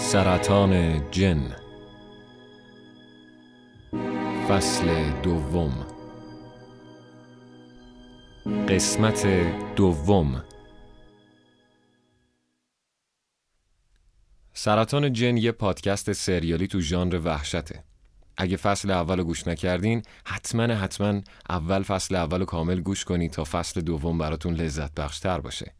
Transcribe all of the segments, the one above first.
سرطان جن. فصل دوم. قسمت دوم. سرطان جن یه پادکست سریالی تو ژانر وحشته. اگه فصل اول گوش نکردین حتما حتما اول فصل اول کامل گوش کنید تا فصل دوم براتون لذت بخشتر باشه.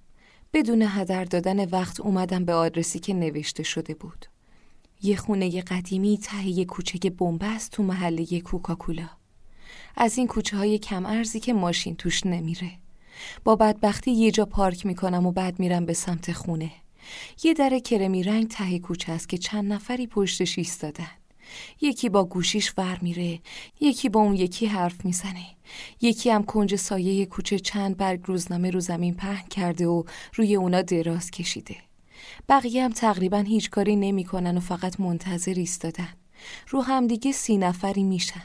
بدون هدر دادن وقت اومدم به آدرسی که نوشته شده بود. یه خونه قدیمی ته یه کوچه بنبست تو محله کوکاکولا. از این کوچه های کم ارزی که ماشین توش نمیره. با بدبختی یه جا پارک می‌کنم و بعد میرم به سمت خونه. یه در کرمی رنگ ته کوچه است که چند نفری پشتش ایستادن. یکی با گوشیش ور میره یکی با اون یکی حرف می‌زنه. یکی هم کنج سایه کوچه چند برگ روزنامه رو زمین پهن کرده و روی اونا دراز کشیده. بقیه هم تقریبا هیچ کاری نمی‌کنن و فقط منتظر ایستادن. رو هم دیگه سی نفری میشن.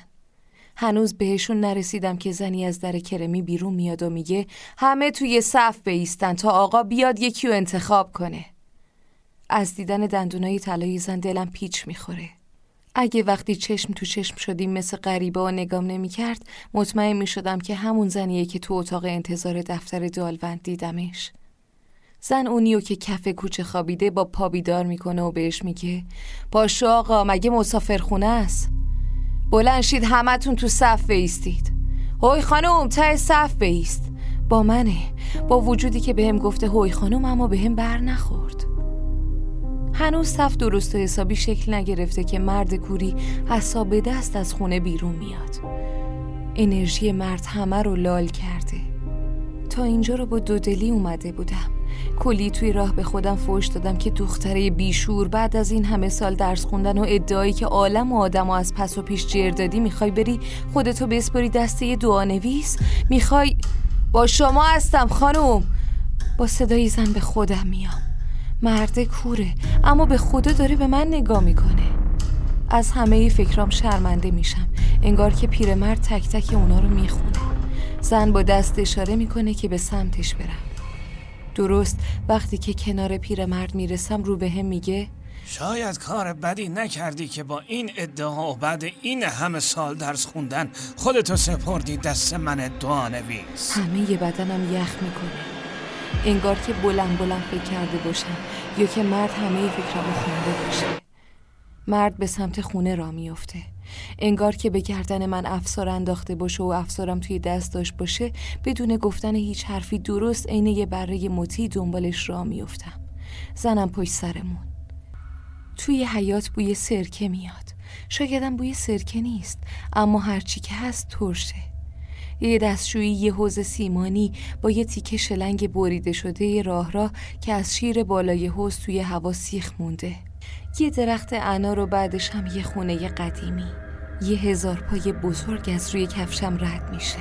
هنوز بهشون نرسیدم که زنی از در کرمی بیرون میاد و میگه همه توی صف بیستن تا آقا بیاد یکی رو انتخاب کنه. از دیدن دندونای طلایی زن دلم پیچ می‌خوره. اگه وقتی چشم تو چشم شدیم مثل غریبه و نگام نمی کرد مطمئن می شدم که همون زنیه که تو اتاق انتظار دفتر دالوند دیدمش. زن اونیو که کف کوچه خوابیده با پا بیدار می‌کنه و بهش میگه پاشو آقا مگه مسافرخونه است؟ بلند شید همتون تو صف بیستید. هوی خانم ته صف بیست. با منه با وجودی که بهم گفته هوی خانم اما بهم بر نخورد. هنوز صف درست و حسابی شکل نگرفته که مرد کوری حساب دست از خونه بیرون میاد. انرژی مرد همه رو لال کرده. تا اینجا رو با دودلی اومده بودم. کلی توی راه به خودم فوش دادم که دختره بیشور بعد از این همه سال درس خوندن و ادعایی که عالم و آدم و از پس و پیش جر دادی می‌خوای بری خودتو بسپری دسته دعانویس می‌خوای؟ با شما هستم خانم با صدای زن به خودم میام. مرد کوره اما به خدا داره به من نگاه می‌کنه. از همه فکرام شرمنده میشم. انگار که پیرمرد تک تک اونا رو می‌خونه. زن با دست اشاره می‌کنه که به سمتش برم. درست وقتی که کنار پیرمرد می‌رسم رو به هم میگه شاید کار بدی نکردی که با این ادعا و بعد این همه سال درس خوندن خودتو سپردی دست من دعانویس همه یه بدنم یخ می‌کنه. انگار که بلند بلند فکر کرده باشم. یا که مرد همه فکرامو خونده باشه. مرد به سمت خونه را میافته. انگار که به گردن من افسار انداخته باشه و افسارم توی دست داشت باشه بدون گفتن هیچ حرفی درست عین یه بره مطی دنبالش را میافتم. زنم پشت سرمون. توی حیات بوی سرکه میاد. شایدم بوی سرکه نیست اما هرچی که هست ترشه. یه دستشویی یه حوز سیمانی با یه تیکه شلنگ بریده شده یه راه راه که از شیر بالای حوز توی هوا سیخ مونده. یه درخت انار و بعدش هم یه خونه قدیمی. یه هزار پای بزرگ از روی کفشم رد میشه.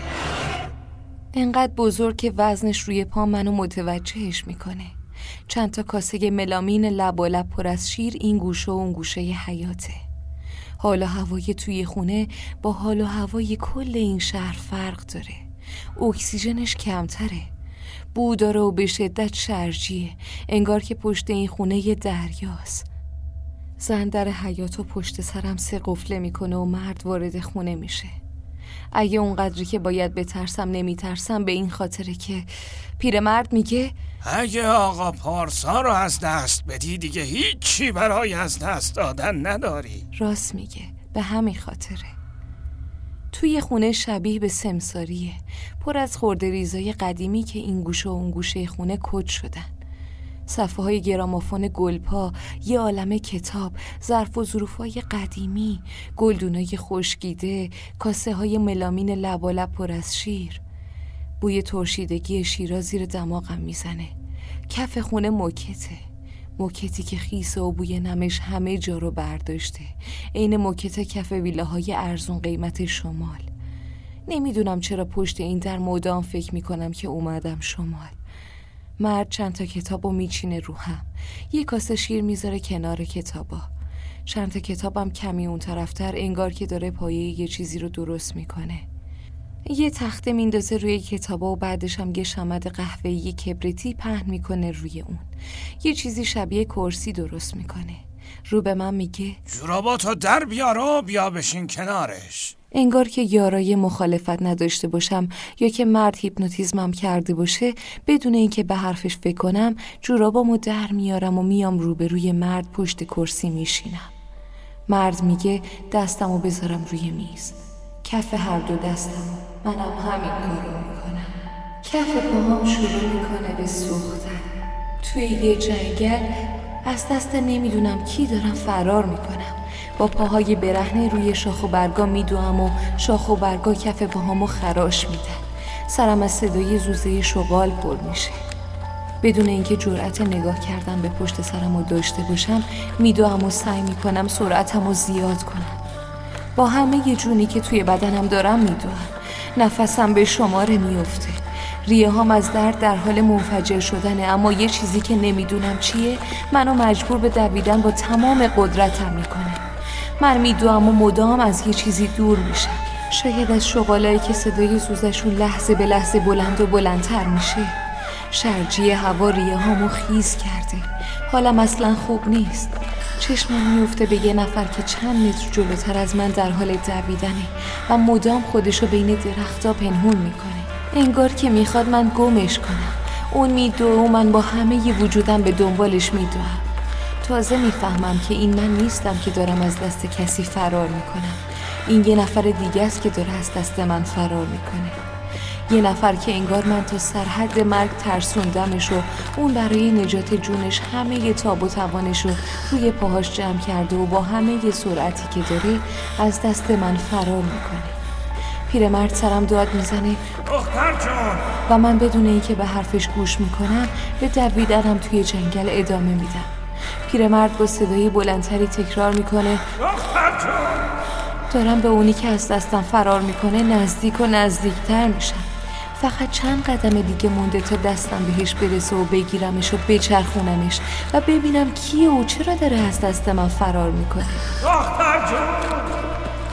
انقدر بزرگ که وزنش روی پا منو متوجهش می‌کنه. چند تا کاسه ملامین لب و لب پر از شیر این گوشه و اون گوشه حیاته. حال و هوای توی خونه با حال و هوای کل این شهر فرق داره. اکسیژنش کمتره. بو داره و به شدت شرجیه. انگار که پشت این خونه یه دریاست. زن در حیات و پشت سرم سه قفله می‌کنه و مرد وارد خونه میشه. اگه اونقدری که باید بترسم نمیترسم به این خاطره که پیرمرد میگه اگه آقا پارسا رو از دست بدی دیگه هیچی برای از دست دادن نداری. راست میگه به همین خاطره. توی خونه شبیه به سمساریه. پر از خورده ریزای قدیمی که این گوشه و اون گوشه خونه کج شدن. صفحه های گرامافون گلپا یه عالم کتاب ظرف و ظروف های قدیمی گلدونای خشکیده کاسه های ملامین لبالب پر از شیر. بوی ترشیدگی شیرا زیر دماغم می‌زنه. کف خونه موکته. موکتی که خیسه و بوی نمش همه جا رو برداشته. عین موکت کف ویلاهای ارزون قیمت شمال. نمی‌دونم چرا پشت این در مدام فکر می‌کنم که اومدم شمال. مرد چند تا کتاب و میچینه رو هم. یه کاسه شیر می‌ذاره کنار کتابا. چند تا کتابم کمی اون طرفتر انگار که داره پایه یه چیزی رو درست می‌کنه. یه تخته میندازه روی کتابا و بعدش هم یه شمد قهوه‌ای کبریتی پهن می‌کنه روی اون. یه چیزی شبیه کرسی درست می‌کنه. رو به من میگه. جوراباتو در بیار و بیا بشین کنارش. انگار که یارای مخالفت نداشته باشم یا که مرد هیپنوتیزمم کرده باشه بدون اینکه به حرفش فکر کنم جورابامو در میارم و میام روبروی مرد پشت کرسی میشینم. مرد میگه دستمو بذارم روی میز. کف هر دو دستم منم همین کارو می‌کنم. کف پاهام شروع می‌کنه به سوختن. توی یه جنگل از دست نمی‌دونم کی دارم فرار می‌کنم. با پاهای برهنه روی شاخ و برگا میدوام و شاخ و برگا کف پاهامو خراش میدن. سرم از صدای زوزه شغال پر میشه. بدون اینکه جرأت نگاه کردن به پشت سرم رو داشته باشم میدوام و سعی می‌کنم سرعتم رو زیاد کنم. با همه یه جونی که توی بدنم دارم میدوام نفسم به شماره میفته ریه هم از درد در حال منفجر شدنه. اما یه چیزی که نمی‌دونم چیه منو مجبور به دویدن با تمام قدرتم می‌کنه. من میدوام و مدام از یه چیزی دور میشم. شاید از شغالایی که صدای سوزشون لحظه به لحظه بلند و بلندتر میشه. شرجی هوا ریه هامو خیز کرده. حالم اصلا خوب نیست. چشمم میفته به یه نفر که چند متر جلوتر از من در حال دویدنه و مدام خودشو بین درختها پنهون می‌کنه. انگار که می‌خواد من گمش کنم. اون میدو و من با همه ی وجودم به دنبالش میدوم تازه می‌فهمم که این من نیستم که دارم از دست کسی فرار می‌کنم. این یه نفر دیگه است که داره از دست من فرار می‌کنه. یه نفر که انگار من تا سرحد مرگ ترسوندمش و اون برای نجات جونش همه یه تاب و توانش رو روی پاهاش جمع کرده و با همه یه سرعتی که داره از دست من فرار می‌کنه. پیرمرد سرم داد می‌زنه. و من بدون اینکه به حرفش گوش می‌کنم به دویدنم توی جنگل ادامه میدم. پیرمرد با صدای بلندتری تکرار می‌کنه. دارم به اونی که از دستم فرار می‌کنه نزدیک و نزدیکتر میشم. فقط چند قدم دیگه مونده تا دستم بهش برسه و بگیرمش و بچرخونمش و ببینم کیه و چرا داره از دست من فرار می‌کنه.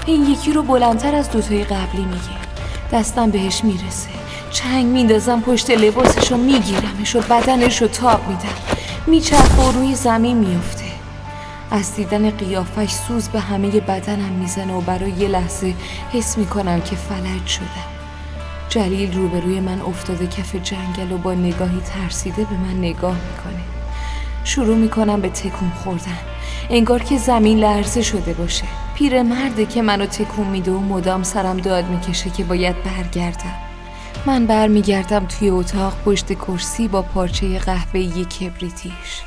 این یکی رو بلندتر از دوتای قبلی میگه. دستم بهش می‌رسه. چنگ میندازم پشت لباسش و میگیرمش و بدنش رو تاب میدم. میچرخ و روی زمین میفته از دیدن قیافش سوز به همه بدنم می‌زنه و برای یه لحظه حس می‌کنم که فلج شدم. جلیل روبروی من افتاده کف جنگل و با نگاهی ترسیده به من نگاه می‌کنه. شروع می‌کنم به تکون خوردن. انگار که زمین لرزه شده باشه. پیرمرده که منو تکون میده و مدام سرم داد می‌کشه که باید برگردم. من برمیگردم توی اتاق پشت کرسی با پارچه قهوه‌ای کبریتیش.